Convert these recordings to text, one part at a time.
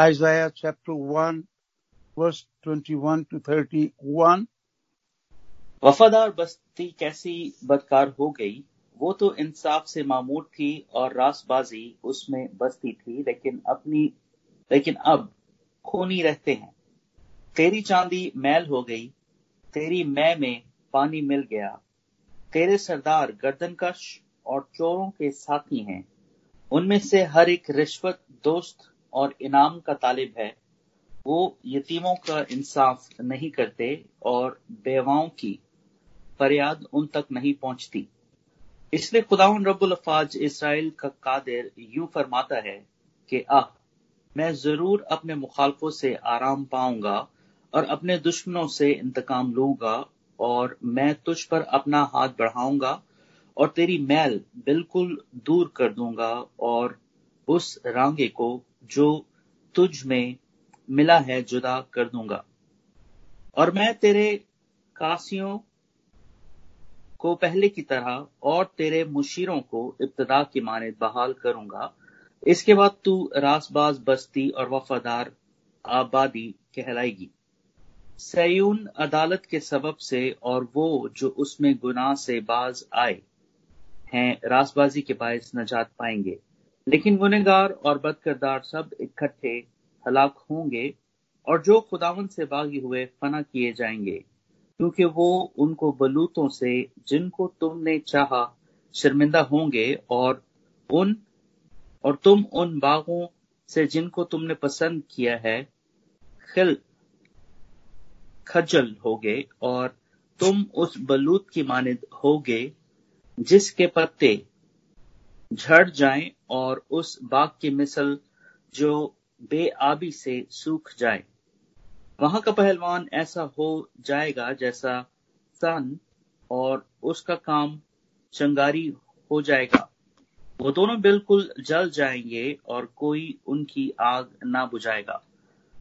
Isaiah chapter 1, verse 21 to 31. وفادار بستی کیسی بدکار ہو گئی؟ وہ تو انصاف سے معمور تھی اور راس بازی اس میں بستی تھی لیکن اپنی لیکن اب خونی رہتے ہیں۔ تیری چاندی میل ہو گئی تیری میں میں پانی مل گیا۔ تیرے سردار گردن کش اور چوروں کے ساتھی ہیں۔ ان میں سے ہر ایک رشوت دوست اور انعام کا طالب ہے، وہ یتیموں کا انصاف نہیں کرتے اور بیواؤں کی فریاد ان تک نہیں پہنچتی۔ اس لیے خداون رب الفاظ اسرائیل کا قادر یوں فرماتا ہے کہ، آہ، میں ضرور اپنے مخالفوں سے آرام پاؤں گا اور اپنے دشمنوں سے انتقام لوں گا اور میں تجھ پر اپنا ہاتھ بڑھاؤں گا اور تیری میل بالکل دور کر دوں گا اور اس رانگے کو جو تجھ میں ملا ہے جدا کر دوں گا۔ اور میں تیرے کاسیوں کو پہلے کی طرح اور تیرے مشیروں کو ابتدا کی مانند بحال کروں گا۔ اس کے بعد تو راس باز بستی اور وفادار آبادی کہلائے گی۔ سیون عدالت کے سبب سے اور وہ جو اس میں گناہ سے باز آئے ہیں راس بازی کے باعث نجات پائیں گے۔ لیکن گنہگار اور بد کردار سب اکٹھے ہلاک ہوں گے اور جو خداون سے باغی ہوئے فنا کیے جائیں گے، کیونکہ وہ ان کو بلوتوں سے، جن کو تم نے چاہا، شرمندہ ہوں گے اور ان، اور تم ان باغوں سے جن کو تم نے پسند کیا ہے، خل کھجل ہوگے اور تم اس بلوت کی مانند ہوگے، جس کے پتے جھڑ جائیں اور اس باغ کی مثل جو بے آبی سے سوکھ جائے۔ وہاں کا پہلوان ایسا ہو جائے گا جیسا سن اور اس کا کام چنگاری ہو جائے گا۔ وہ دونوں بالکل جل جائیں گے اور کوئی ان کی آگ نہ بجائے گا۔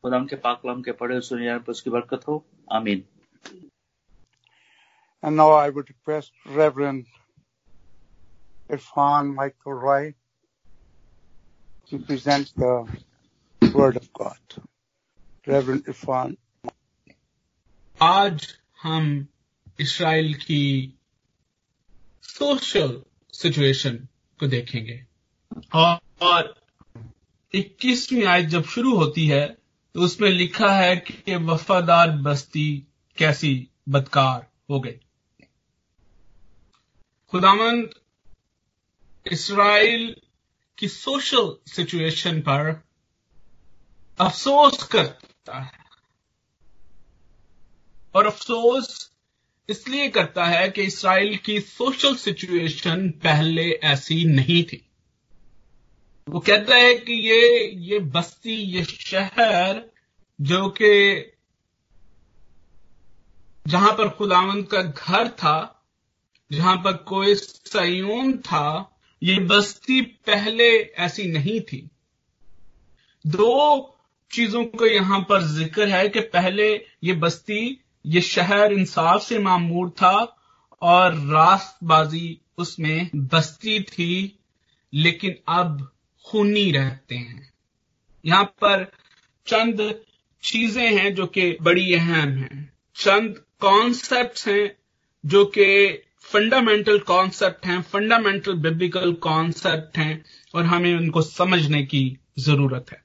خدا کے پاکلام کے پڑھے سنی جانے پر اس کی برکت ہو۔ آمین۔ And now I would request Reverend Irfan Michael Wright to present the Word of God. Reverend Irfan. آج ہم اسرائیل کی سوشل سچویشن کو دیکھیں گے اور اکیسویں آیت جب شروع ہوتی ہے، تو اس میں لکھا ہے کہ وفادار بستی کیسی بدکار ہو گئی خدامند اسرائیل کی سوشل سچویشن پر افسوس کرتا ہے۔ اور افسوس اس لیے کرتا ہے کہ اسرائیل کی سوشل سچویشن پہلے ایسی نہیں تھی۔ وہ کہتا ہے کہ یہ یہ بستی، یہ شہر جو کہ جہاں پر خداوند کا گھر تھا، جہاں پر کوئی سیون تھا یہ بستی پہلے ایسی نہیں تھی۔ دو چیزوں کا یہاں پر ذکر ہے کہ پہلے یہ بستی، یہ شہر انصاف سے معمور تھا اور راست بازی اس میں بستی تھی، لیکن اب خونی رہتے ہیں۔ یہاں پر چند چیزیں ہیں جو کہ بڑی اہم ہیں۔ چند کانسیپٹس ہیں جو کہ فنڈامنٹل کانسیپٹ ہیں فنڈامنٹل بیبیکل کانسیپٹ ہیں اور ہمیں ان کو سمجھنے کی ضرورت ہے.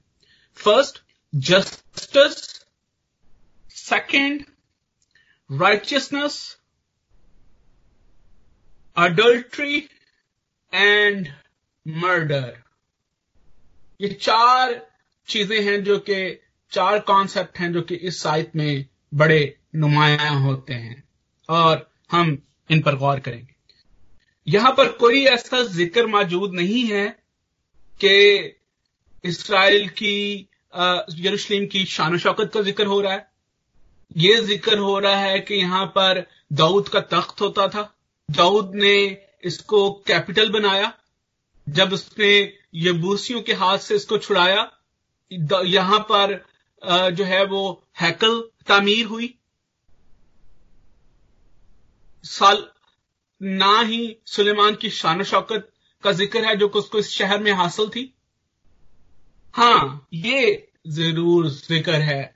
First justice second righteousness adultery and murder یہ چار چیزیں ہیں جو کہ چار کانسیپٹ ہیں جو کہ اس سائٹ میں بڑے نمایاں ہوتے ہیں اور ہم ان پر غور کریں گے۔ یہاں پر کوئی ایسا ذکر موجود نہیں ہے کہ اسرائیل کی یروشلم کی شان و شوکت کا ذکر ہو رہا ہے۔ یہ ذکر ہو رہا ہے کہ یہاں پر دعود کا تخت ہوتا تھا۔ داؤد نے اس کو کیپٹل بنایا۔ جب اس نے یبوسیوں کے ہاتھ سے اس کو چھڑایا یہاں پر جو ہے وہ ہیکل تعمیر ہوئی۔ سال نہ ہی سلیمان کی شان و شوکت کا ذکر ہے جو کہ اس کو اس شہر میں حاصل تھی؟ ہاں یہ ضرور ذکر ہے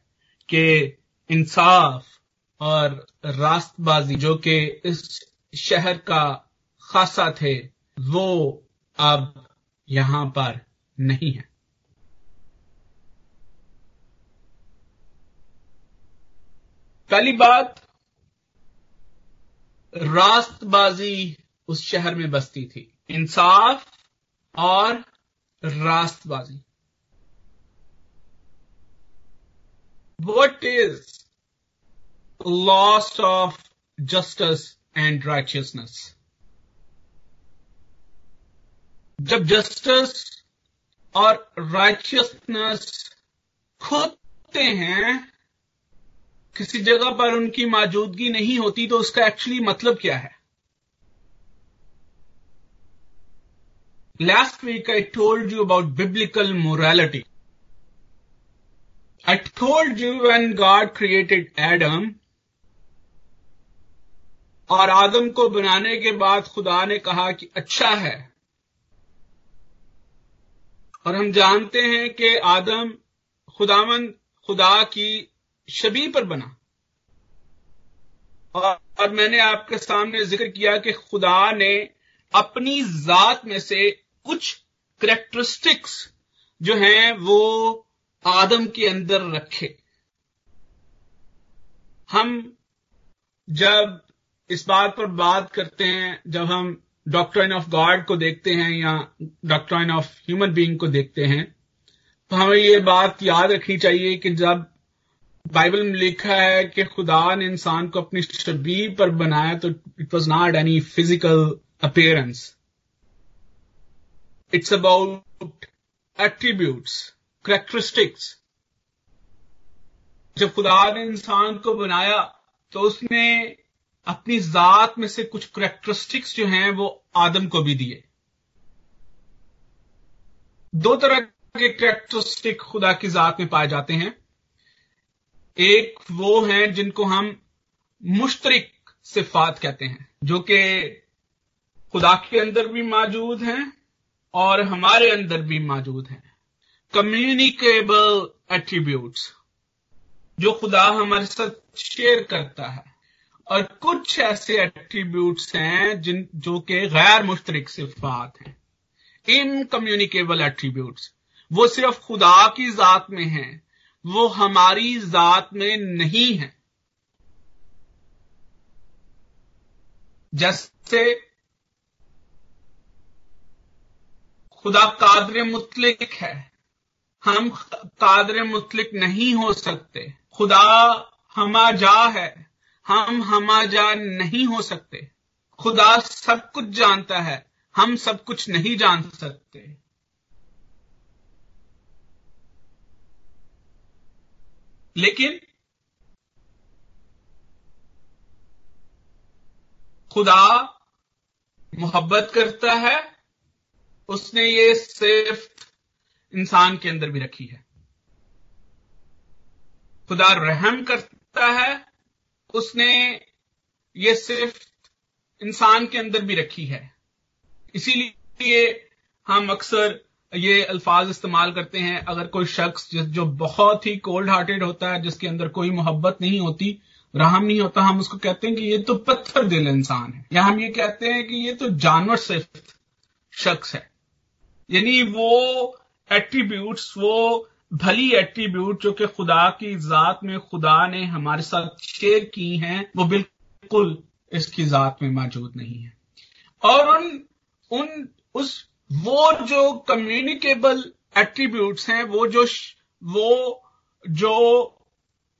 کہ انصاف اور راست بازی جو کہ اس شہر کا خاصا تھے، وہ اب یہاں پر نہیں ہے پہلی بات راست بازی اس شہر میں بستی تھی۔ انصاف اور راست بازی what is loss of justice and righteousness جب جسٹس اور رائچیسنس کھوتے ہیں کسی جگہ پر ان کی موجودگی نہیں ہوتی تو اس کا ایکچولی مطلب کیا ہے؟ Last week I told you about biblical morality I told you when God created Adam اور آدم کو بنانے کے بعد خدا نے کہا کہ اچھا ہے۔ اور ہم جانتے ہیں کہ آدم خداون خدا کی شبی پر بنا۔ اور میں نے آپ کے سامنے ذکر کیا کہ خدا نے اپنی ذات میں سے کچھ کریکٹرسٹکس جو ہیں وہ آدم کے اندر رکھے۔ ہم جب اس بات پر بات کرتے ہیں، جب ہم ڈاکٹرائن آف گاڈ کو دیکھتے ہیں یا ڈاکٹرائن آف ہیومن بینگ کو دیکھتے ہیں، تو ہمیں یہ بات یاد رکھنی چاہیے کہ جب بائبل میں لکھا ہے کہ خدا نے انسان کو اپنی شبیر پر بنایا تو it was not any physical appearance it's about attributes characteristics جب خدا نے انسان کو بنایا تو اس نے اپنی ذات میں سے کچھ کریکٹرسٹکس جو ہیں وہ آدم کو بھی دیے. دو طرح کے کریکٹرسٹک خدا کی ذات میں پائے جاتے ہیں. ایک وہ ہیں جن کو ہم مشترک صفات کہتے ہیں، جو کہ خدا کے اندر بھی موجود ہیں اور ہمارے اندر بھی موجود ہیں۔ کمیونیکیبل ایٹریبیوٹس جو خدا ہمارے ساتھ شیئر کرتا ہے۔ اور کچھ ایسے ایٹریبیوٹس ہیں جن، جو کہ غیر مشترک صفات ہیں۔ ان کمیونیکیبل ایٹریبیوٹس وہ صرف خدا کی ذات میں ہیں۔ وہ ہماری ذات میں نہیں ہے۔ جیسے خدا قادر مطلق ہے، ہم قادر مطلق نہیں ہو سکتے۔ خدا ہما جا ہے، ہم ہما جا نہیں ہو سکتے۔ خدا سب کچھ جانتا ہے، ہم سب کچھ نہیں جان سکتے۔ لیکن خدا محبت کرتا ہے، اس نے یہ صرف انسان کے اندر بھی رکھی ہے۔ خدا رحم کرتا ہے، اس نے یہ صرف انسان کے اندر بھی رکھی ہے۔ اسی لیے ہم اکثر یہ الفاظ استعمال کرتے ہیں اگر کوئی شخص جو بہت ہی کولڈ ہارٹیڈ ہوتا ہے، جس کے اندر کوئی محبت نہیں ہوتی، رحم نہیں ہوتا، ہم اس کو کہتے ہیں کہ یہ تو پتھر دل انسان ہے۔ یا ہم یہ کہتے ہیں کہ یہ تو جانور صرف شخص ہے۔ یعنی وہ ایٹریبیوٹس وہ بھلی ایٹریبیوٹ جو کہ خدا کی ذات میں خدا نے ہمارے ساتھ شیئر کی ہیں، وہ بالکل اس کی ذات میں موجود نہیں ہے۔ اور ان ان اس وہ جو کمیونیکیبل ایٹریبیوٹس ہیں، وہ جو وہ جو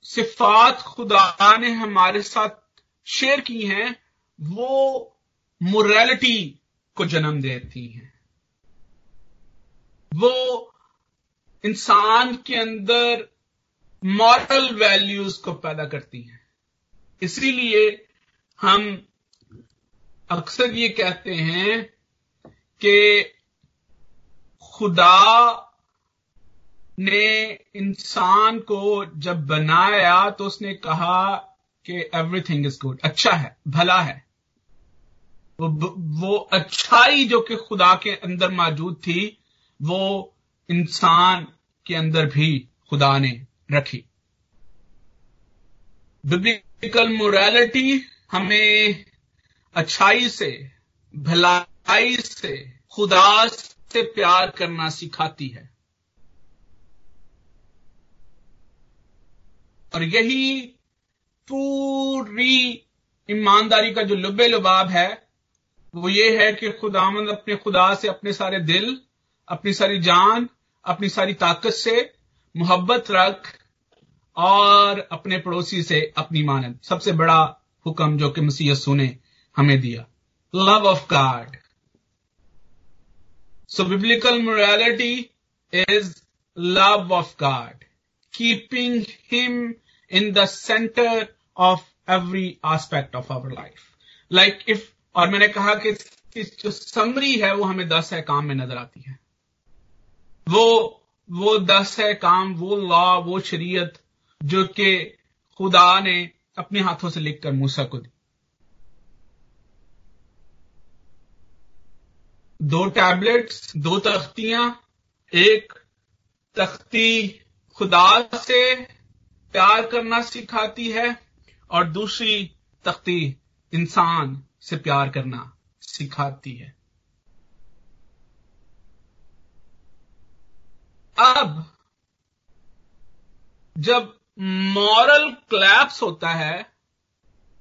صفات خدا نے ہمارے ساتھ شیئر کی ہیں، وہ موریلٹی کو جنم دیتی ہیں۔ وہ انسان کے اندر مارل ویلیوز کو پیدا کرتی ہیں۔ اسی لیے ہم اکثر یہ کہتے ہیں کہ خدا نے انسان کو جب بنایا تو اس نے کہا کہ ایوری تھنگ از گڈ اچھا ہے، بھلا ہے۔ وہ اچھائی جو کہ خدا کے اندر موجود تھی، وہ انسان کے اندر بھی خدا نے رکھی۔ ببلیکل موریلٹی ہمیں اچھائی سے، بھلائی سے، خدا سے پیار کرنا سکھاتی ہے۔ اور یہی پوری ایمانداری کا جو لب لباب ہے، وہ یہ ہے کہ خدا مند اپنے خدا سے اپنے سارے دل، اپنی ساری جان، اپنی ساری طاقت سے محبت رکھ اور اپنے پڑوسی سے اپنی مانند۔ سب سے بڑا حکم جو کہ مسیح نے ہمیں دیا۔ Love of God so biblical morality is love of God keeping him in the center of every aspect of our life like if اور میں نے کہا کہ جو سمری ہے وہ ہمیں دس ہے کام میں نظر آتی ہے۔ وہ وہ دس ہے کام، وہ لا وہ شریعت جو کہ خدا نے اپنے ہاتھوں سے لکھ کر موسا کو دی۔ دو ٹیبلٹس، دو تختیاں، ایک تختی خدا سے پیار کرنا سکھاتی ہے اور دوسری تختی انسان سے پیار کرنا سکھاتی ہے۔ اب جب مورل کلیپس ہوتا ہے،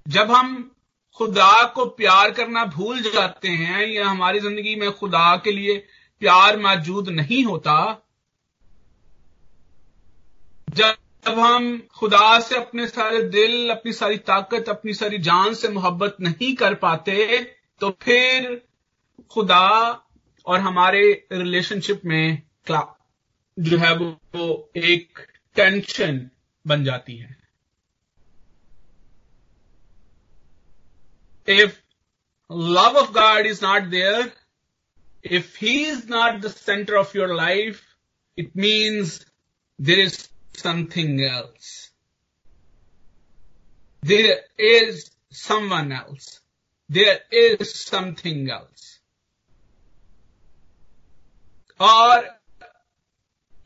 جب ہم خدا کو پیار کرنا بھول جاتے ہیں یا ہماری زندگی میں خدا کے لیے پیار موجود نہیں ہوتا۔ جب ہم خدا سے اپنے سارے دل، اپنی ساری طاقت، اپنی ساری جان سے محبت نہیں کر پاتے، تو پھر خدا اور ہمارے ریلیشن شپ میں جو ہے وہ ایک ٹینشن بن جاتی ہے۔ if love of God is not there, if He is not the center of your life, it means there is something else. There is someone else. There is something else. Or,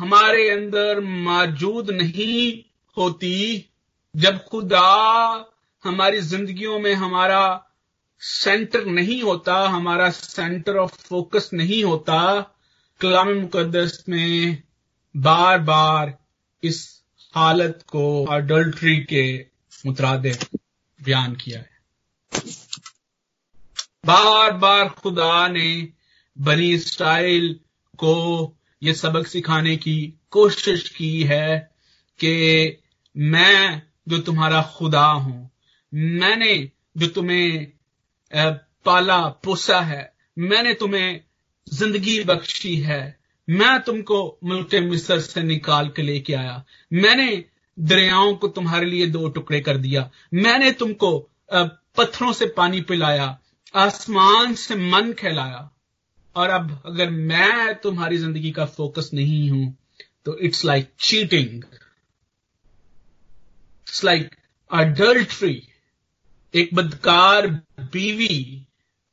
ہمارے اندر موجود نہیں ہوتی جب خدا ہماری زندگیوں میں ہمارا سینٹر نہیں ہوتا، ہمارا سینٹر آف فوکس نہیں ہوتا۔ کلام مقدس میں بار بار اس حالت کو اڈلٹری کے مترادف بیان کیا ہے۔ بار بار خدا نے بنی اسٹائل کو یہ سبق سکھانے کی کوشش کی ہے کہ میں جو تمہارا خدا ہوں، میں نے جو تمہیں پالا، پوسا ہے، میں نے تمہیں زندگی بخشی ہے، میں تم کو ملک مصر سے نکال کے لے کے آیا، میں نے دریاؤں کو تمہارے لیے دو ٹکڑے کر دیا، میں نے تم کو پتھروں سے پانی پلایا، آسمان سے من کھلایا۔ اور اب اگر میں تمہاری زندگی کا فوکس نہیں ہوں، تو it's like cheating it's like adultery ایک بدکار بیوی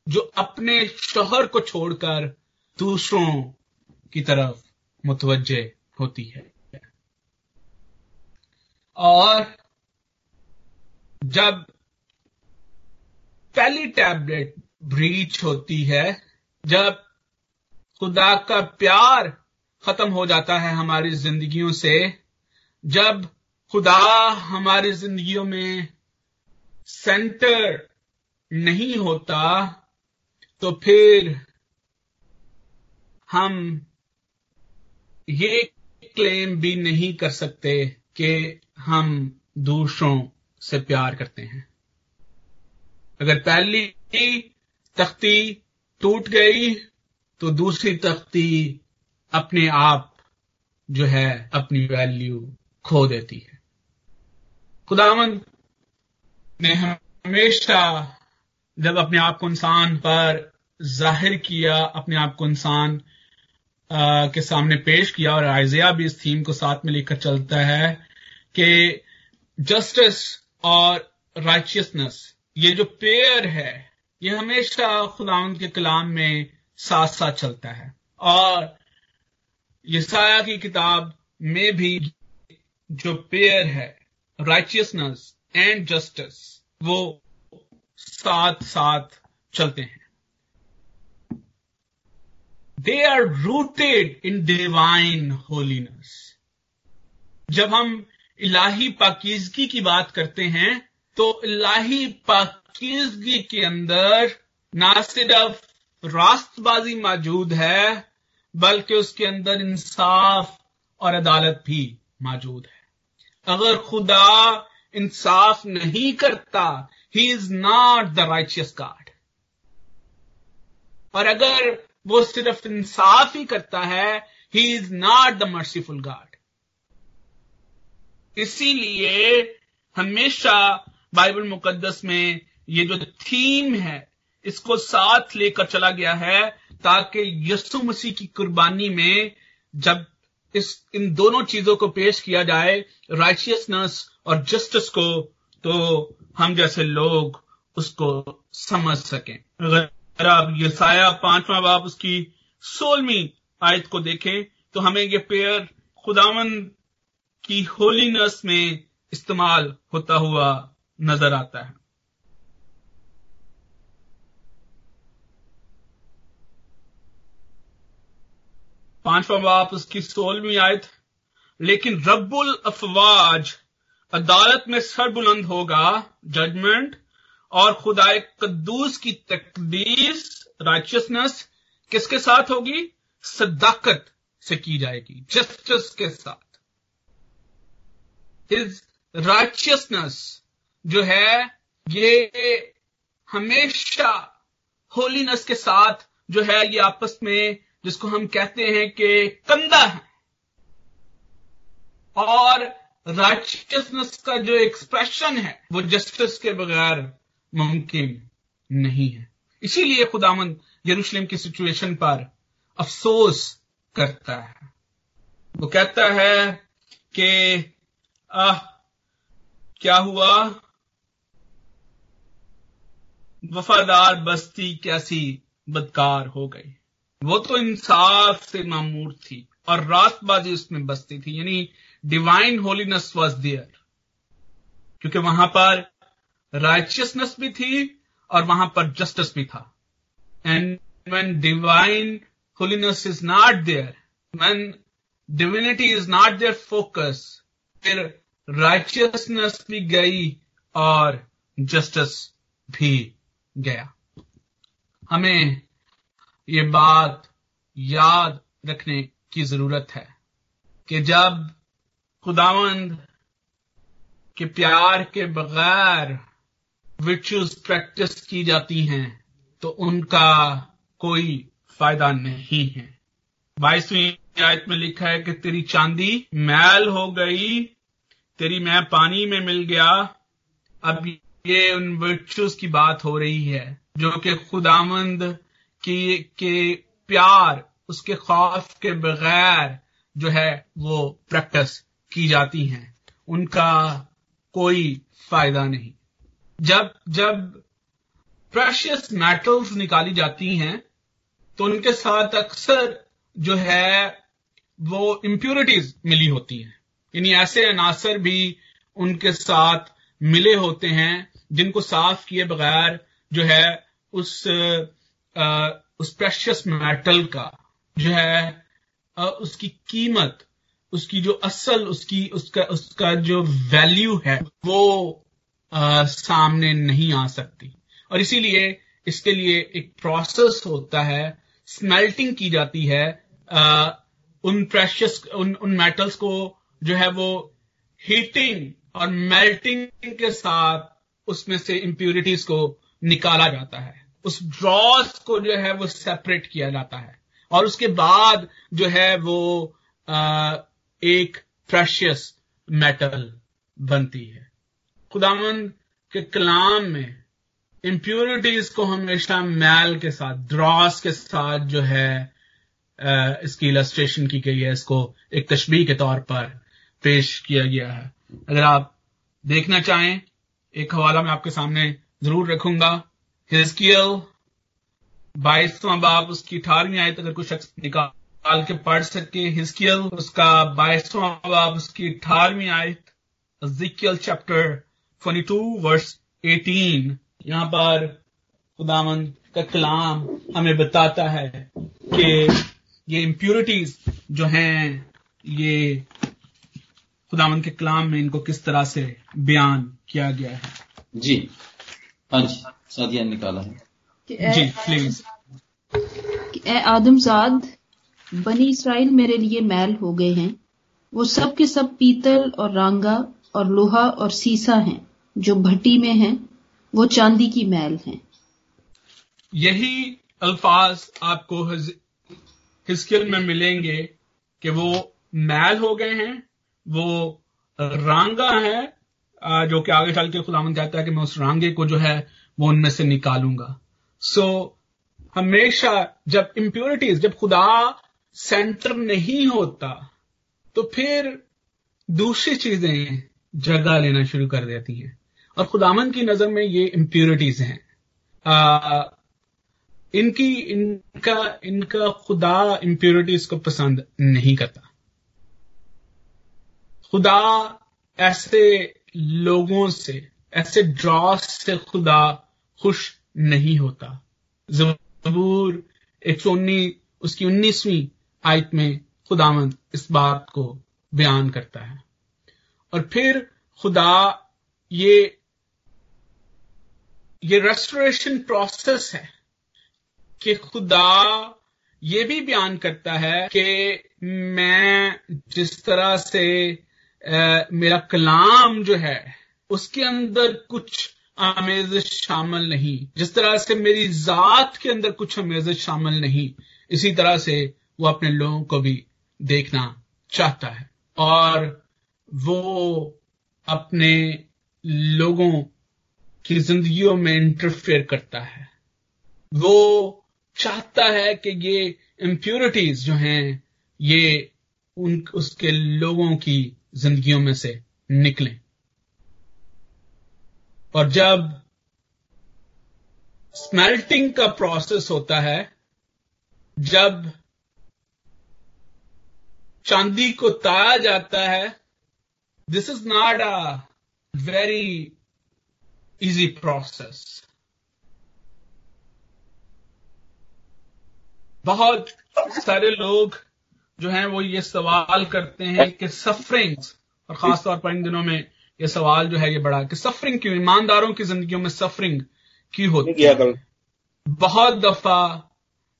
جو اپنے شوہر کو چھوڑ کر دوسروں کی طرف متوجہ ہوتی ہے۔ اور جب پہلی ٹیبلٹ بریچ ہوتی ہے، جب خدا کا پیار ختم ہو جاتا ہے ہماری زندگیوں سے۔ جب خدا ہماری زندگیوں میں سینٹر نہیں ہوتا، تو پھر ہم یہ کلیم بھی نہیں کر سکتے کہ ہم دوسروں سے پیار کرتے ہیں۔ اگر پہلی تختی ٹوٹ گئی تو دوسری تختی اپنے آپ جو ہے اپنی ویلیو کھو دیتی ہے۔ خداون نے ہمیشہ جب اپنے آپ کو انسان پر ظاہر کیا، اپنے آپ کو انسان کے سامنے پیش کیا اور آئزیا بھی اس تھیم کو ساتھ میں لے کر چلتا ہے کہ جسٹس اور رائچیسنس یہ جو پیئر ہے، یہ ہمیشہ خداوند کے کلام میں ساتھ ساتھ چلتا ہے۔ اور یسایہ کی کتاب میں بھی جو پیئر ہے رائچیسنس اینڈ جسٹس وہ ساتھ ساتھ چلتے ہیں۔ They are rooted in divine holiness جب ہم الہی پاکیزگی کی بات کرتے ہیں، تو الہی پاکیزگی کے اندر نہ صرف راست بازی موجود ہے، بلکہ اس کے اندر انصاف اور عدالت بھی موجود ہے۔ اگر خدا انصاف نہیں کرتا ہی از ناٹ دا رائچیس گاڈ اور اگر وہ صرف انصاف ہی کرتا ہے he is not the merciful God اسی لیے ہمیشہ بائبل مقدس میں یہ جو تھیم ہے اس کو ساتھ لے کر چلا گیا ہے تاکہ یسو مسیح کی قربانی میں جب اس ان دونوں چیزوں کو پیش کیا جائے رائچیسنس اور جسٹس کو، تو ہم جیسے لوگ اس کو سمجھ سکیں۔ اگر آپ یہ سایہ پانچواں باپ اس کی سولہویں آیت کو دیکھیں، تو ہمیں یہ پیئر خداون کی ہولینس میں استعمال ہوتا ہوا نظر آتا ہے۔ پانچواں باپ اس کی سولہویں آیت، لیکن رب الافواج عدالت میں سر بلند ہوگا ججمنٹ اور خدا قدوس کی تقدیس رائچسنس کس کے ساتھ ہوگی؟ صداقت سے کی جائے گی جسٹس کے ساتھ۔ رائچسنس جو ہے، یہ ہمیشہ ہولینس کے ساتھ جو ہے، یہ آپس میں جس کو ہم کہتے ہیں کہ کندہ ہے۔ اور رائچسنس کا جو ایکسپریشن ہے، وہ جسٹس کے بغیر ممکن نہیں ہے۔ اسی لیے خدا مند یروشلم کی سچویشن پر افسوس کرتا ہے۔ وہ کہتا ہے کہ، آہ، کیا ہوا؟ وفادار بستی کیسی بدکار ہو گئی۔ وہ تو انصاف سے معمور تھی اور راست بازی اس میں بستی تھی یعنی ڈیوائن ہولینس واز دیئر کیونکہ وہاں پر رائچسنس بھی تھی اور وہاں پر جسٹس بھی تھا۔ And when divine holiness is not there when divinity is not there focus پھر رائچسنس بھی گئی اور جسٹس بھی گیا۔ ہمیں یہ بات یاد رکھنے کی ضرورت ہے کہ جب خداوند کے پیار کے بغیر وچوز پریکٹس کی جاتی ہیں، تو ان کا کوئی فائدہ نہیں ہے۔ بائیسویں آیت میں لکھا ہے کہ تیری چاندی میل ہو گئی، تیری میں پانی میں مل گیا۔ اب یہ ان ورچوز کی بات ہو رہی ہے، جو کہ خداوند کہ پیار اس کے خوف کے بغیر جو ہے وہ پریکٹس کی جاتی ہیں۔ ان کا کوئی فائدہ نہیں۔ جب جب پریشیس میٹلز نکالی جاتی ہیں، تو ان کے ساتھ اکثر جو ہے وہ امپیورٹیز ملی ہوتی ہیں۔ یعنی ایسے عناصر بھی ان کے ساتھ ملے ہوتے ہیں جن کو صاف کیے بغیر جو ہے اس اس پریشس میٹل کا جو ہے اس کی قیمت، اس کی جو اصل، اس کی، اس کا اس کا جو ویلیو ہے، وہ سامنے نہیں آ سکتی۔ اور اسی لیے اس کے لیے ایک پروسیس ہوتا ہے اسمیلٹنگ کی جاتی ہے۔ ان پریشس ان ان میٹلس کو جو ہے وہ ہیٹنگ اور میلٹنگ کے ساتھ اس میں سے امپیورٹیز کو نکالا جاتا ہے۔ اس ڈراس کو جو ہے وہ سیپریٹ کیا جاتا ہے۔ اور اس کے بعد جو ہے وہ ایک فریشیس میٹل بنتی ہے۔ خدامند کے کلام میں امپیورٹیز کو ہمیشہ میل کے ساتھ ڈراس کے ساتھ جو ہے اس کی السٹریشن کی گئی ہے۔ اس کو ایک تشبیح کے طور پر پیش کیا گیا ہے۔ اگر آپ دیکھنا چاہیں، ایک حوالہ میں آپ کے سامنے ضرور رکھوں گا۔ ہزکیل بائیسواں باب اس کی اٹھارہویں آیت اگر کوئی شخص نکال کے پڑھ سکے ہزکیل اس کا بائیسواں باب اس کی اٹھارہویں آیت ذکیل چیپٹر 22 ورس 18 یہاں پر خداوند کا کلام ہمیں بتاتا ہے کہ یہ امپیورٹیز جو ہیں، یہ خداوند کے کلام میں ان کو کس طرح سے بیان کیا گیا ہے۔ جی ہاں جی۔ سادیا نکالا ہے۔ جی پلیز کہ اے آدم زاد بنی اسرائیل میرے لیے میل ہو گئے ہیں۔ وہ سب کے سب پیتل اور رانگا اور لوہا اور سیسا ہیں۔ جو بھٹی میں ہیں وہ چاندی کی میل ہیں۔ یہی الفاظ آپ کو ہسکل میں ملیں گے کہ وہ میل ہو گئے ہیں وہ رانگا ہے جو کہ آگے چل کے خداون کہتا ہے کہ میں اس رانگے کو جو ہے وہ ان میں سے نکالوں گا۔ سو ہمیشہ جب امپیورٹیز جب خدا سینٹر نہیں ہوتا تو پھر دوسری چیزیں جگہ لینا شروع کر دیتی ہیں۔ اور خدامن کی نظر میں یہ امپیورٹیز ہیں۔ آ، ان کی ان کا ان کا خدا امپیورٹیز کو پسند نہیں کرتا۔ خدا ایسے لوگوں سے ایسے ڈراس سے خدا خوش نہیں ہوتا۔ زبور ایک سو انیس، اس کی انیسویں آیت میں خداوند اس بات کو بیان کرتا ہے۔ اور پھر خدا یہ یہ ریسٹوریشن پروسیس ہے کہ خدا یہ بھی بیان کرتا ہے کہ میں جس طرح سے میرا کلام جو ہے، اس کے اندر کچھ آمیزش شامل نہیں۔ جس طرح سے میری ذات کے اندر کچھ آمیزش شامل نہیں، اسی طرح سے وہ اپنے لوگوں کو بھی دیکھنا چاہتا ہے۔ اور وہ اپنے لوگوں کی زندگیوں میں انٹرفیئر کرتا ہے۔ وہ چاہتا ہے کہ یہ امپیورٹیز جو ہیں، یہ ان، اس کے لوگوں کی زندگیوں میں سے نکلیں۔ اور جب اسمیلٹنگ کا پروسیس ہوتا ہے، جب چاندی کو تایا جاتا ہے this is not a very easy process بہت سارے لوگ جو ہیں وہ یہ سوال کرتے ہیں کہ سفرنگ اور خاص طور پر ان دنوں میں یہ سوال جو ہے یہ بڑا کہ سفرنگ کیوں؟ ایمانداروں کی زندگیوں میں سفرنگ کیوں ہوتی ہے۔ بہت دفعہ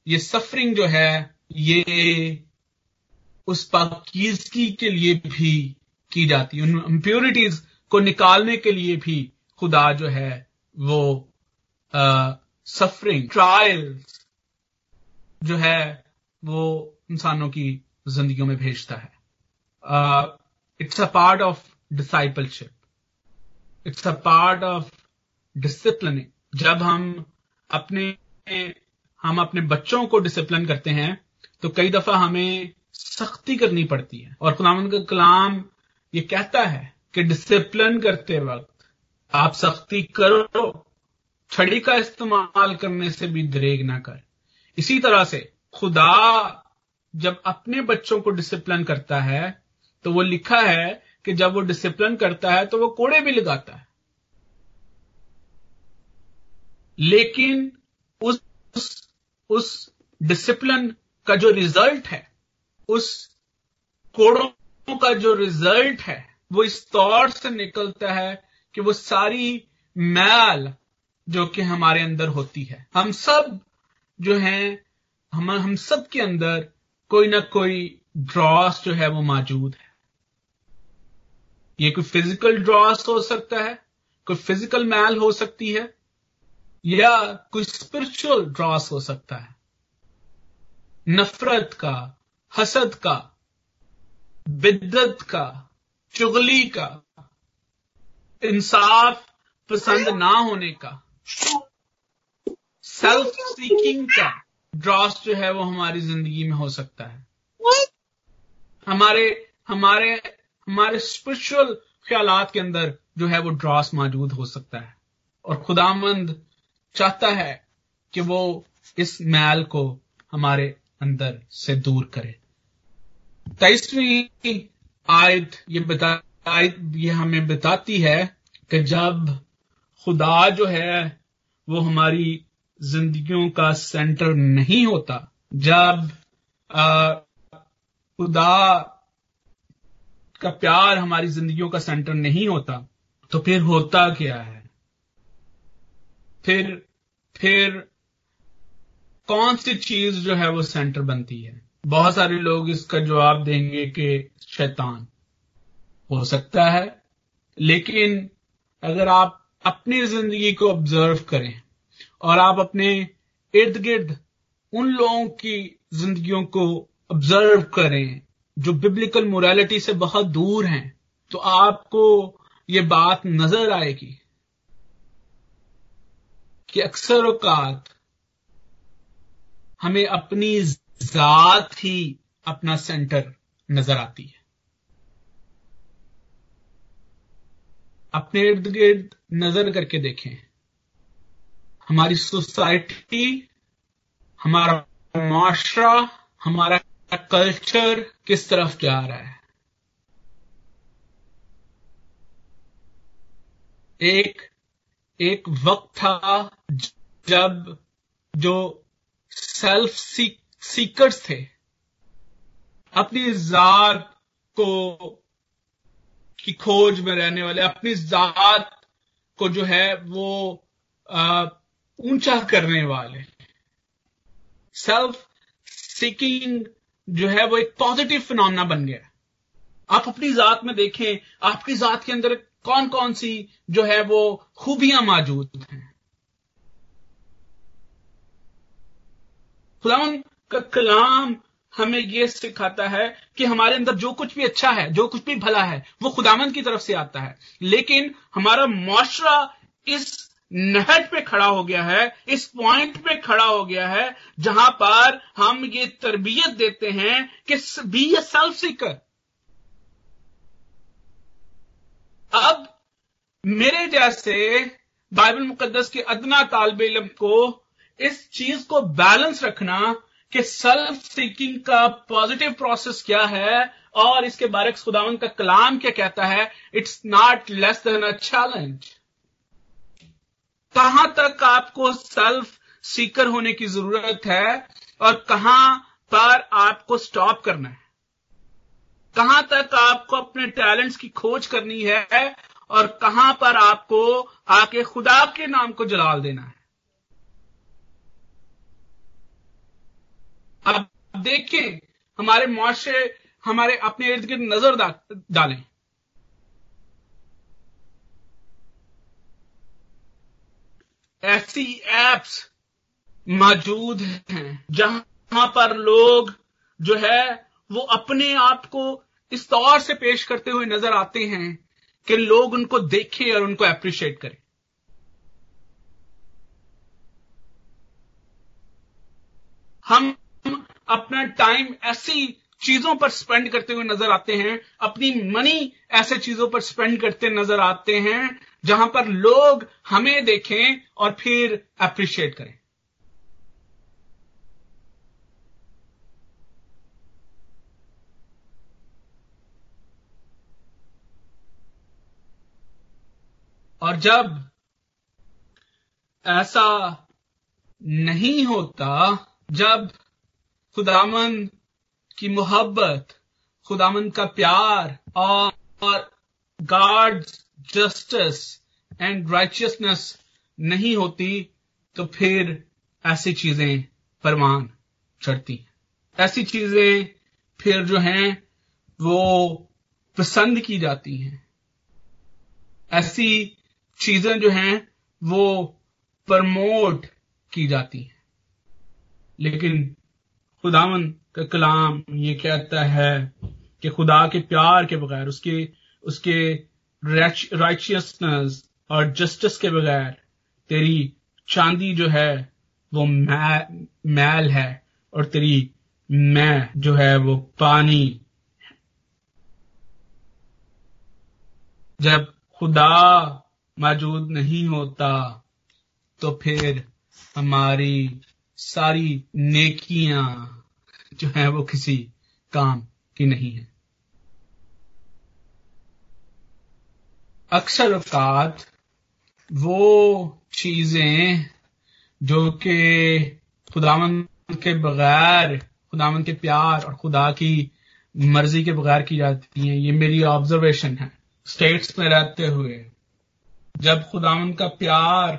یہ سفرنگ جو ہے یہ اس پاکیزگی کے لیے بھی کی جاتی ہے۔ ان امپیورٹیز کو نکالنے کے لیے بھی خدا جو ہے وہ سفرنگ ٹرائل جو ہے وہ انسانوں کی زندگیوں میں بھیجتا ہے۔ It's a part of discipleship it's a part of discipline جب ہم اپنے ہم اپنے بچوں کو ڈسپلن کرتے ہیں، تو کئی دفعہ ہمیں سختی کرنی پڑتی ہے۔ اور خداوند کا کلام یہ کہتا ہے کہ ڈسپلن کرتے وقت آپ سختی کرو، چھڑی کا استعمال کرنے سے بھی دریگ نہ کر اسی طرح سے خدا جب اپنے بچوں کو ڈسپلن کرتا ہے، تو وہ لکھا ہے کہ جب وہ ڈسپلن کرتا ہے تو وہ کوڑے بھی لگاتا ہے۔ لیکن اس اس ڈسپلن کا جو ریزلٹ ہے، اس کوڑوں کا جو ریزلٹ ہے، وہ اس طور سے نکلتا ہے کہ وہ ساری میل جو کہ ہمارے اندر ہوتی ہے۔ ہم سب جو ہیں، ہم ہم سب کے اندر کوئی نہ کوئی ڈراس جو ہے وہ موجود ہے۔ یہ کوئی فزیکل ڈراس ہو سکتا ہے؟ کوئی فزیکل میل ہو سکتی ہے؟ یا کوئی اسپرچل ڈراس ہو سکتا ہے؟ نفرت کا، حسد کا، بدت کا، چغلی کا، انصاف پسند نہ ہونے کا سیلف سیکنگ کا ڈراس جو ہے وہ ہماری زندگی میں ہو سکتا ہے۔ ہمارے ہمارے ہمارے اسپرچل خیالات کے اندر جو ہے وہ ڈراس موجود ہو سکتا ہے۔ اور خدا مند چاہتا ہے کہ وہ اس میل کو ہمارے اندر سے دور کرے۔ تیسویں آیت یہ بتا آیت یہ ہمیں بتاتی ہے کہ جب خدا جو ہے وہ ہماری زندگیوں کا سینٹر نہیں ہوتا، جب خدا کا پیار ہماری زندگیوں کا سینٹر نہیں ہوتا، تو پھر ہوتا کیا ہے؟ پھر پھر کون سی چیز جو ہے وہ سینٹر بنتی ہے؟ بہت سارے لوگ اس کا جواب دیں گے کہ شیطان۔ ہو سکتا ہے، لیکن اگر آپ اپنی زندگی کو آبزرو کریں اور آپ اپنے ارد گرد ان لوگوں کی زندگیوں کو آبزرو کریں جو ببلیکل مورالٹی سے بہت دور ہیں، تو آپ کو یہ بات نظر آئے گی کہ اکثر اوقات ہمیں اپنی ذات ہی اپنا سینٹر نظر آتی ہے۔ اپنے ارد گرد نظر کر کے دیکھیں۔ ہماری سوسائٹی ہمارا معاشرہ، ہمارا کلچر کس طرف جا رہا ہے؟ ایک ایک وقت تھا جب جو سیلف سیکرز تھے، اپنی ذات کو، کی کھوج میں رہنے والے، اپنی ذات کو جو ہے وہ اونچا کرنے والے۔ سیلف سیکنگ جو ہے وہ ایک پازیٹو فنامنا بن گیا آپ اپنی ذات میں دیکھیں، آپ کی ذات کے اندر کون کون سی جو ہے وہ خوبیاں موجود ہیں۔ خدا کا کلام ہمیں یہ سکھاتا ہے کہ ہمارے اندر جو کچھ بھی اچھا ہے، جو کچھ بھی بھلا ہے، وہ خدامند کی طرف سے آتا ہے۔ لیکن ہمارا معاشرہ اس نہٹ پہ کھڑا ہو گیا ہے، اس پوائنٹ پہ کھڑا ہو گیا ہے، جہاں پر ہم یہ تربیت دیتے ہیں کہ بی اے سیلف سیکر اب میرے جیسے بائبل مقدس کے ادنا طالب علم کو اس چیز کو بیلنس رکھنا کہ سیلف سیکنگ کا پازیٹو پروسیس کیا ہے اور اس کے بارے خداون کا کلام کیا کہتا ہے it's not less than a challenge کہاں تک آپ کو سیلف سیکر ہونے کی ضرورت ہے اور کہاں پر آپ کو سٹاپ کرنا ہے؟ کہاں تک آپ کو اپنے ٹیلنٹس کی کھوج کرنی ہے اور کہاں پر آپ کو آ کے خدا کے نام کو جلال دینا ہے؟ اب دیکھیں ہمارے معاشرے، ہمارے اپنے ارد گرد نظر ڈالیں۔ ایسی ایپس موجود ہیں جہاں پر لوگ جو ہے وہ اپنے آپ کو اس طور سے پیش کرتے ہوئے نظر آتے ہیں کہ لوگ ان کو دیکھیں اور ان کو اپریشیٹ کریں۔ ہم اپنا ٹائم ایسی چیزوں پر سپینڈ کرتے ہوئے نظر آتے ہیں، اپنی منی ایسے چیزوں پر سپینڈ کرتے نظر آتے ہیں جہاں پر لوگ ہمیں دیکھیں اور پھر اپریشیٹ کریں۔ اور جب ایسا نہیں ہوتا، جب خدامن کی محبت خدامن کا پیار اور گاڈ جسٹس اینڈ رائچسنس نہیں ہوتی تو پھر ایسی چیزیں پروان چڑھتی ایسی چیزیں پھر جو ہیں وہ پسند کی جاتی ہیں۔ ایسی چیزیں جو ہیں وہ پرموٹ کی جاتی ہیں۔ لیکن خداون کا کلام یہ کہتا ہے کہ خدا کے پیار کے بغیر، اس کے اس کے رائچیسنس اور جسٹس کے بغیر تیری چاندی جو ہے وہ میل ہے اور تیری میں جو ہے وہ پانی جب خدا موجود نہیں ہوتا تو پھر ہماری ساری نیکیاں جو ہیں وہ کسی کام کی نہیں ہیں اکثر اوقات وہ چیزیں جو کہ خداون کے بغیر خداون کے پیار اور خدا کی مرضی کے بغیر کی جاتی ہیں، یہ میری آبزرویشن ہے۔ اسٹیٹس میں رہتے ہوئے جب خداون کا پیار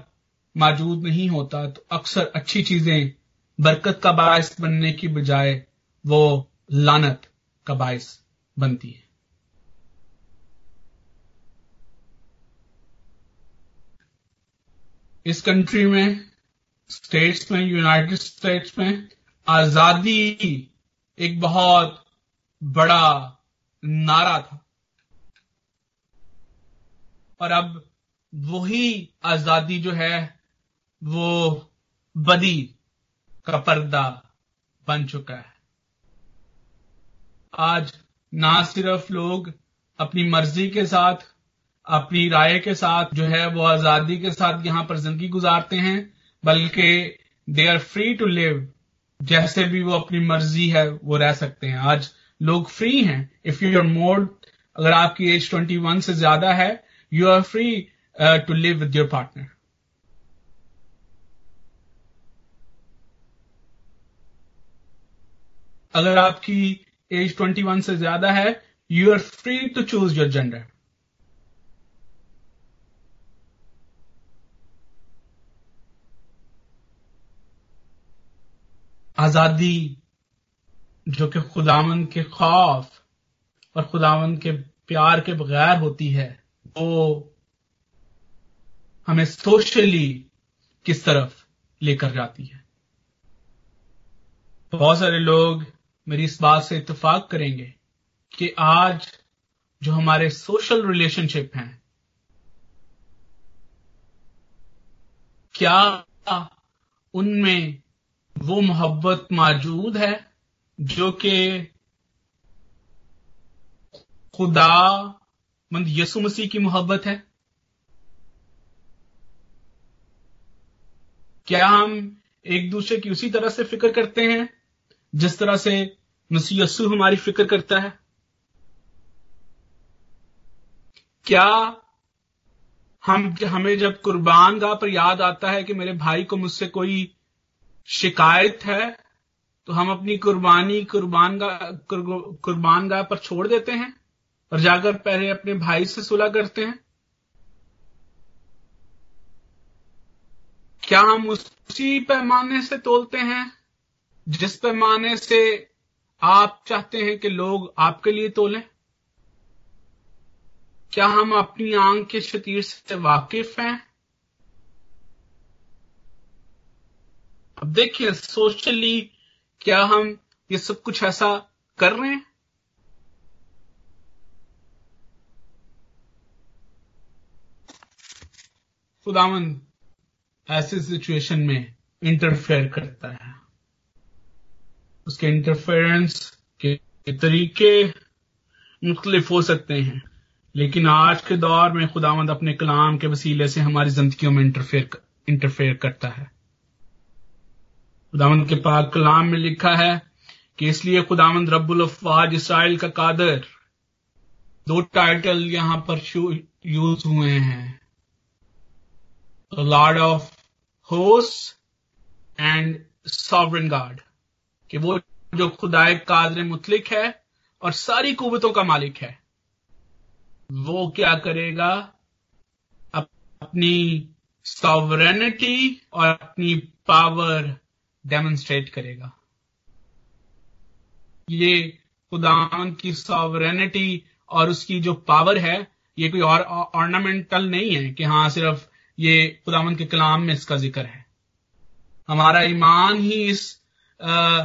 موجود نہیں ہوتا تو اکثر اچھی چیزیں برکت کا باعث بننے کی بجائے وہ لانت کا باعث بنتی ہے۔ اس کنٹری میں، اسٹیٹس میں، یونائٹڈ اسٹیٹس میں آزادی ایک بہت بڑا نعرہ تھا۔ اور اب وہی آزادی جو ہے، وہ بدی کا پردہ بن چکا ہے۔ آج نہ صرف لوگ اپنی مرضی کے ساتھ، اپنی رائے کے ساتھ جو ہے وہ آزادی کے ساتھ یہاں پر زندگی گزارتے ہیں، بلکہ they are free to live جیسے بھی وہ اپنی مرضی ہے وہ رہ سکتے ہیں۔ آج لوگ فری ہیں۔ اف یو آر مور اگر آپ کی ایج ٹوینٹی ون سے زیادہ ہے you are free to live with your partner اگر آپ کی ایج ٹوینٹی ون سے زیادہ ہے you are free to choose your gender آزادی، جو کہ خداون کے خوف اور خداون کے پیار کے بغیر ہوتی ہے، وہ ہمیں سوشلی کس طرف لے کر جاتی ہے؟ بہت سارے لوگ میری اس بات سے اتفاق کریں گے کہ آج جو ہمارے سوشل ریلیشن شپ ہیں، کیا ان میں وہ محبت موجود ہے جو کہ خدا مند یسو مسیح کی محبت ہے؟ کیا ہم ایک دوسرے کی اسی طرح سے فکر کرتے ہیں؟ جس طرح سے مسیح یسو ہماری فکر کرتا ہے۔ کیا ہم ہمیں جب قربان گاہ پر یاد آتا ہے کہ میرے بھائی کو مجھ سے کوئی شکایت ہے، تو ہم اپنی قربانی قربان گاہ قربان گاہ پر چھوڑ دیتے ہیں اور جا کر پہلے اپنے بھائی سے صلح کرتے ہیں۔ کیا ہم اسی پیمانے سے تولتے ہیں؟ جس پیمانے سے آپ چاہتے ہیں کہ لوگ آپ کے لیے تولیں؟ کیا ہم اپنی آنکھ کے شتیر سے واقف ہیں؟ اب دیکھیے سوشلی کیا ہم یہ سب کچھ ایسا کر رہے ہیں؟ خداون ایسی سچویشن میں انٹرفیئر کرتا ہے۔ اس کے انٹرفیئرنس کے طریقے مختلف ہو سکتے ہیں۔ لیکن آج کے دور میں خداوند اپنے کلام کے وسیلے سے ہماری زندگیوں میں انٹرفیئر انٹرفیئر کرتا ہے۔ خداوند کے پاک کلام میں لکھا ہے کہ اس لیے خداوند رب الفاظ اسرائیل کا قادر دو ٹائٹل یہاں پر یوز ہوئے ہیں۔ لارڈ آف ہوس اینڈ ساورن گارڈ کہ وہ جو خدا قادر متلق ہے اور ساری قوتوں کا مالک ہے وہ کیا کرے گا؟ اپنی ساورینٹی اور اپنی پاور ڈیمونسٹریٹ کرے گا۔ یہ خدا کی ساورینٹی اور اس کی جو پاور ہے یہ کوئی اور آرنامنٹل نہیں ہے کہ ہاں صرف یہ خداون کے کلام میں اس کا ذکر ہے۔ ہمارا ایمان ہی اس آ,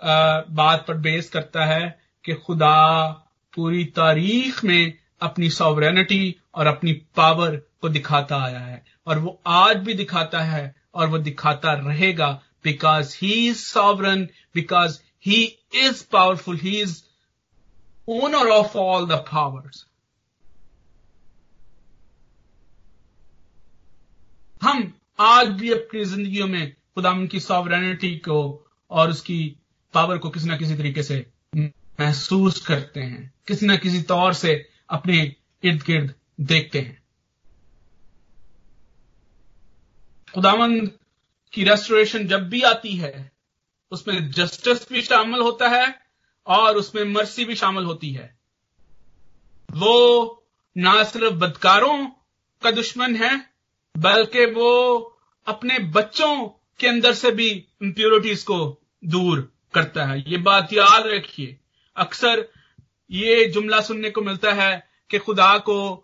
بات پر بیس کرتا ہے کہ خدا پوری تاریخ میں اپنی ساورینٹی اور اپنی پاور کو دکھاتا آیا ہے اور وہ آج بھی دکھاتا ہے اور وہ دکھاتا رہے گا because he is sovereign because he is powerful he is owner of all the powers ہم آج بھی اپنی زندگیوں میں خدا ان کی ساورینٹی کو اور اس کی پاور کو کسی نہ کسی طریقے سے محسوس کرتے ہیں، کسی نہ کسی طور سے اپنے ارد گرد دیکھتے ہیں۔ خداون کی ریسٹوریشن جب بھی آتی ہے، اس میں جسٹس بھی شامل ہوتا ہے اور اس میں مرسی بھی شامل ہوتی ہے۔ وہ نہ صرف بدکاروں کا دشمن ہے، بلکہ وہ اپنے بچوں کے اندر سے بھی امپیورٹیز کو دور کرتا ہے۔ یہ بات یاد رکھیے۔ اکثر یہ جملہ سننے کو ملتا ہے کہ خدا کو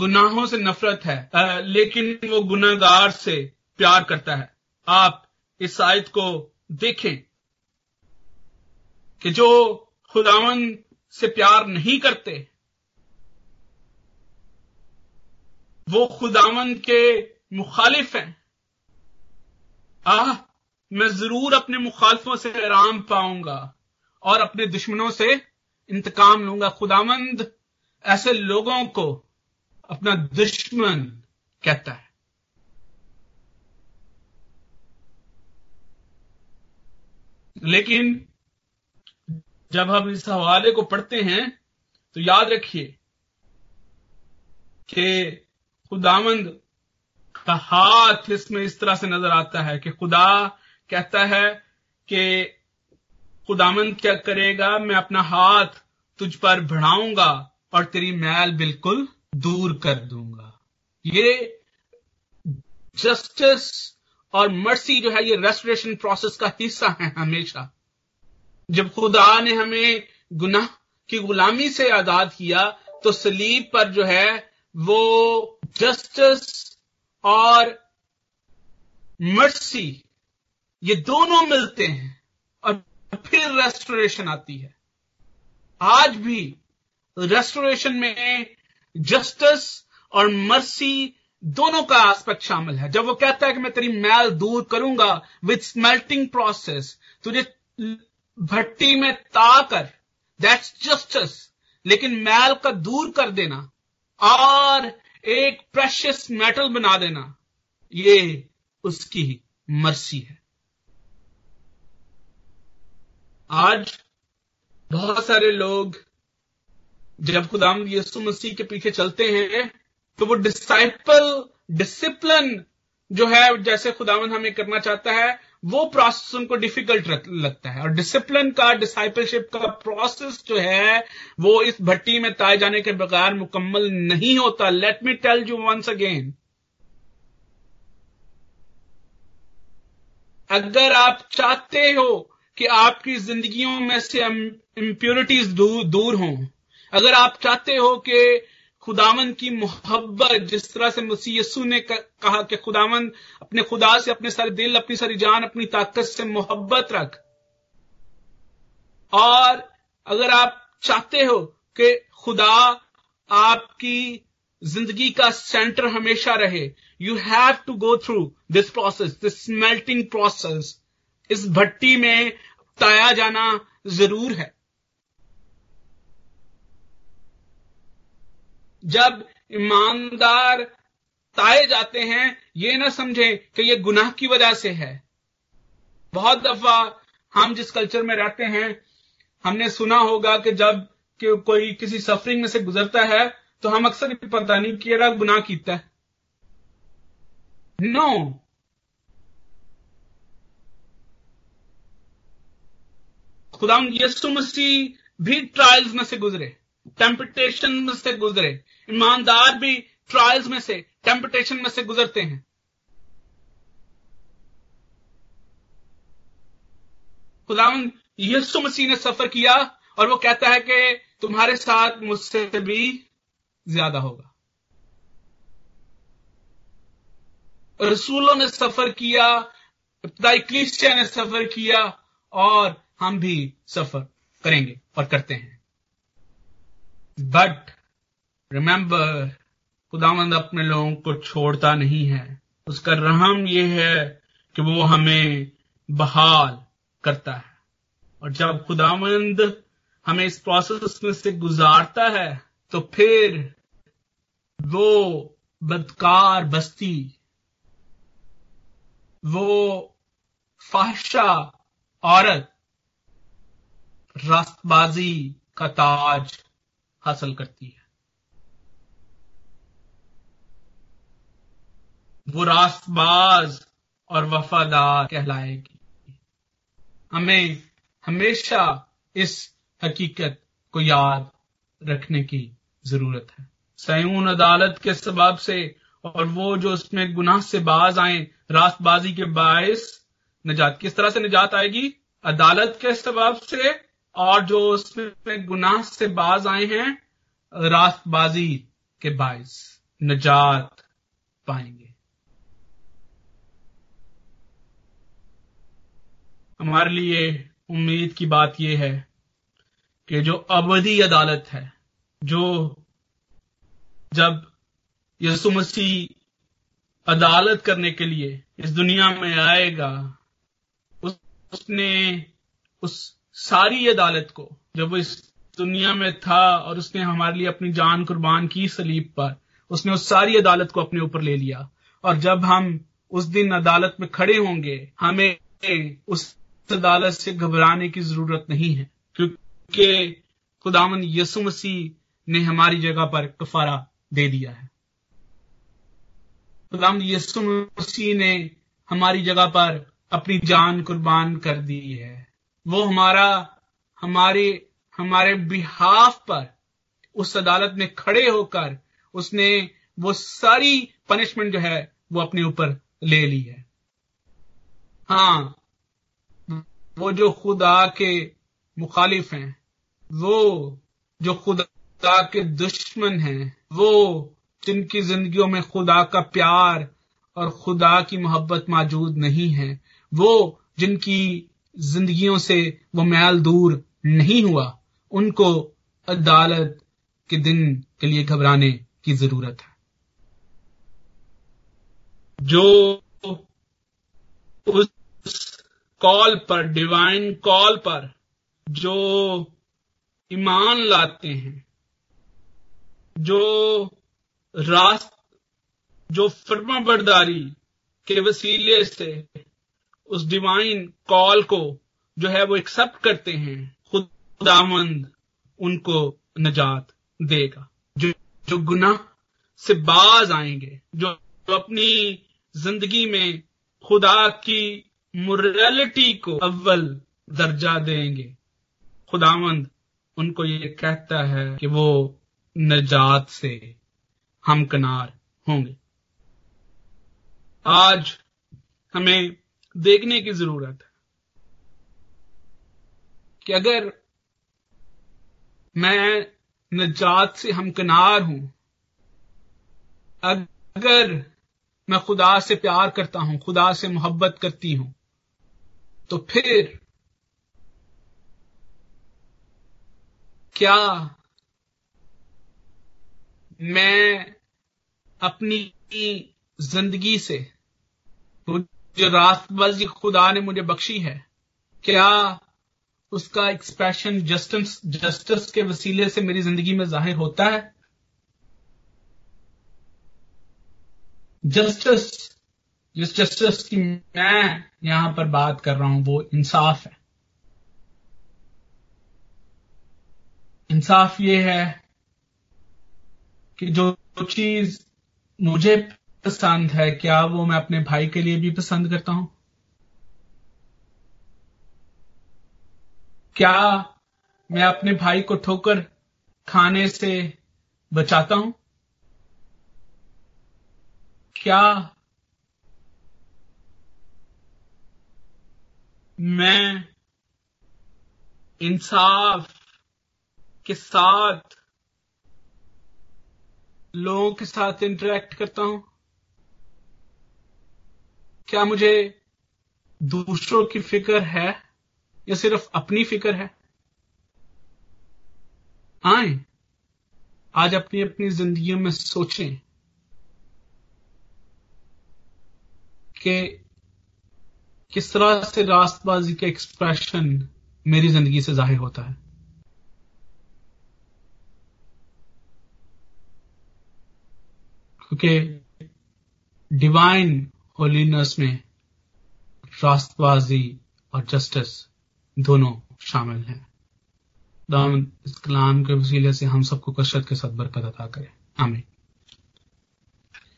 گناہوں سے نفرت ہے لیکن وہ گناگار سے پیار کرتا ہے۔ آپ اس آیت کو دیکھیں کہ جو خداون سے پیار نہیں کرتے، وہ خداون کے مخالف ہیں۔ آہ! میں ضرور اپنے مخالفوں سے آرام پاؤں گا اور اپنے دشمنوں سے انتقام لوں گا۔ خداوند ایسے لوگوں کو اپنا دشمن کہتا ہے۔ لیکن جب ہم اس حوالے کو پڑھتے ہیں تو یاد رکھیے کہ خداوند کا ہاتھ اس میں اس طرح سے نظر آتا ہے کہ خدا کہتا ہے کہ خدامند کیا کرے گا؟ میں اپنا ہاتھ تجھ پر بڑھاؤں گا اور تیری میل بالکل دور کر دوں گا۔ یہ جسٹس اور مرسی جو ہے یہ ریسٹوریشن پروسیس کا حصہ ہے ہمیشہ۔ جب خدا نے ہمیں گناہ کی غلامی سے آزاد کیا، تو سلیب پر جو ہے وہ جسٹس اور مرسی یہ دونوں ملتے ہیں اور پھر ریسٹوریشن آتی ہے۔ آج بھی ریسٹوریشن میں جسٹس اور مرسی دونوں کا آسپیکٹ شامل ہے۔ جب وہ کہتا ہے کہ میں تیری میل دور کروں گا وتھ اسمیلٹنگ پروسیس تجھے بھٹی میں تا کر دیٹس جسٹس لیکن میل کا دور کر دینا اور ایک پریشس میٹل بنا دینا، یہ اس کی مرسی ہے۔ آج بہت سارے لوگ جب خدا یسو مسیح کے پیچھے چلتے ہیں، تو وہ ڈسائپل ڈسپلن جو ہے، جیسے خداون ہمیں کرنا چاہتا ہے، وہ پروسیس ان کو ڈیفیکلٹ لگتا ہے۔ اور ڈسپلن کا ڈسائپل شپ کا پروسیس جو ہے، وہ اس بھٹی میں تائے جانے کے بغیر مکمل نہیں ہوتا۔ Let me tell you once again اگر آپ چاہتے ہو کہ آپ کی زندگیوں میں سے امپیورٹیز دور ہوں۔ اگر آپ چاہتے ہو کہ خداون کی محبت، جس طرح سے مسی یسو نے کہا کہ خداون اپنے خدا سے اپنے سارے دل، اپنی ساری جان، اپنی طاقت سے محبت رکھ۔ اور اگر آپ چاہتے ہو کہ خدا آپ کی زندگی کا سینٹر ہمیشہ رہے you have to go through this process this melting process اس بھٹی میں تایا جانا ضرور ہے۔ جب ایماندار تائے جاتے ہیں، یہ نہ سمجھیں کہ یہ گناہ کی وجہ سے ہے۔ بہت دفعہ ہم جس کلچر میں رہتے ہیں، ہم نے سنا ہوگا کہ جبکہ کوئی کسی سفرنگ میں سے گزرتا ہے، تو ہم اکثر پتہ نہیں کہ گناہ کیتا ہے۔ نو no. خدا یسو مسیح بھی ٹرائلز میں سے گزرے ٹیمپٹیشن میں سے گزرے، ایماندار بھی ٹرائلز میں سے ٹیمپٹیشن میں سے گزرتے ہیں۔ خدا یسو مسیح نے سفر کیا اور وہ کہتا ہے کہ تمہارے ساتھ مجھ سے بھی زیادہ ہوگا۔ رسولوں نے سفر کیا، ابتدائی کلیسیا نے سفر کیا اور ہم بھی سفر کریں گے اور کرتے ہیں۔ بٹ ریمبر خدا مند اپنے لوگوں کو چھوڑتا نہیں ہے۔ اس کا رحم یہ ہے کہ وہ ہمیں بحال کرتا ہے۔ اور جب خدا مند ہمیں اس پروسیس میں سے گزارتا ہے، تو پھر وہ بدکار بستی، وہ فحشہ عورت راست بازی کا تاج حاصل کرتی ہے۔ وہ راست باز اور وفادار کہلائے گی۔ ہمیں ہمیشہ اس حقیقت کو یاد رکھنے کی ضرورت ہے۔ سیون عدالت کے سبب سے اور وہ جو اس میں گناہ سے باز آئیں راست بازی کے باعث نجات، کس طرح سے نجات آئے گی؟ عدالت کے سبب سے اور جو اس میں گناہ سے باز آئے ہیں راست بازی کے باعث نجات پائیں گے۔ ہمارے لیے امید کی بات یہ ہے کہ جو ابدی عدالت ہے، جو جب یسو مسیح عدالت کرنے کے لیے اس دنیا میں آئے گا اس اس نے اس ساری عدالت کو، جب وہ اس دنیا میں تھا اور اس نے ہمارے لیے اپنی جان قربان کی سلیب پر، اس نے اس ساری عدالت کو اپنے اوپر لے لیا۔ اور جب ہم اس دن عدالت میں کھڑے ہوں گے، ہمیں اس عدالت سے گھبرانے کی ضرورت نہیں ہے۔ کیونکہ خداون یسو مسیح نے ہماری جگہ پر کفارہ دے دیا ہے۔ غلام یسو مسیح نے ہماری جگہ پر اپنی جان قربان کر دی ہے۔ وہ ہمارا ہمارے ہمارے بحاف پر اس عدالت میں کھڑے ہو کر اس نے وہ ساری پنشمنٹ جو ہے وہ اپنے اوپر لے لی ہے۔ ہاں وہ جو خدا کے مخالف ہیں، وہ جو خدا کے دشمن ہیں، وہ جن کی زندگیوں میں خدا کا پیار اور خدا کی محبت موجود نہیں ہے، وہ جن کی زندگیوں سے وہ میل دور نہیں ہوا، ان کو عدالت کے دن کے لیے گھبرانے کی ضرورت ہے۔ جو اس کال پر ڈیوائن کال پر جو ایمان لاتے ہیں، جو راست، جو فرما برداری کے وسیلے سے اس ڈیوائن کال کو جو ہے وہ ایکسپٹ کرتے ہیں، خداوند ان کو نجات دے گا۔ جو جو گناہ سے باز آئیں گے، جو جو اپنی زندگی میں خدا کی موریلٹی کو اول درجہ دیں گے۔ خدا مند ان کو یہ کہتا ہے کہ وہ نجات سے ہم کنار ہوں گے۔ آج ہمیں دیکھنے کی ضرورت ہے۔ کہ اگر میں نجات سے ہمکنار ہوں، اگر میں خدا سے پیار کرتا ہوں، خدا سے محبت کرتی ہوں، تو پھر کیا میں اپنی زندگی سے جو راست بازی خدا نے مجھے بخشی ہے، کیا اس کا ایکسپریشن جسٹس جسٹس کے وسیلے سے میری زندگی میں ظاہر ہوتا ہے؟ جسٹس، جس جسٹس کی میں یہاں پر بات کر رہا ہوں، وہ انصاف ہے۔ انصاف یہ ہے کہ جو چیز مجھے پسند ہے، کیا وہ میں اپنے بھائی کے لیے بھی پسند کرتا ہوں؟ کیا میں اپنے بھائی کو ٹھوکر کھانے سے بچاتا ہوں؟ کیا میں انصاف کے ساتھ لوگوں کے ساتھ انٹریکٹ کرتا ہوں؟ کیا مجھے دوسروں کی فکر ہے یا صرف اپنی فکر ہے؟ آئیں، آج اپنی اپنی زندگیوں میں سوچیں کہ کس طرح سے راست بازی کا ایکسپریشن میری زندگی سے ظاہر ہوتا ہے۔ کیونکہ ڈیوائن ہولینس میں راست بازی اور جسٹس دونوں شامل ہیں۔ دامن اس کلام کے وسیلے سے ہم سب کو کشت کے ساتھ برکت عطا کرے آمین۔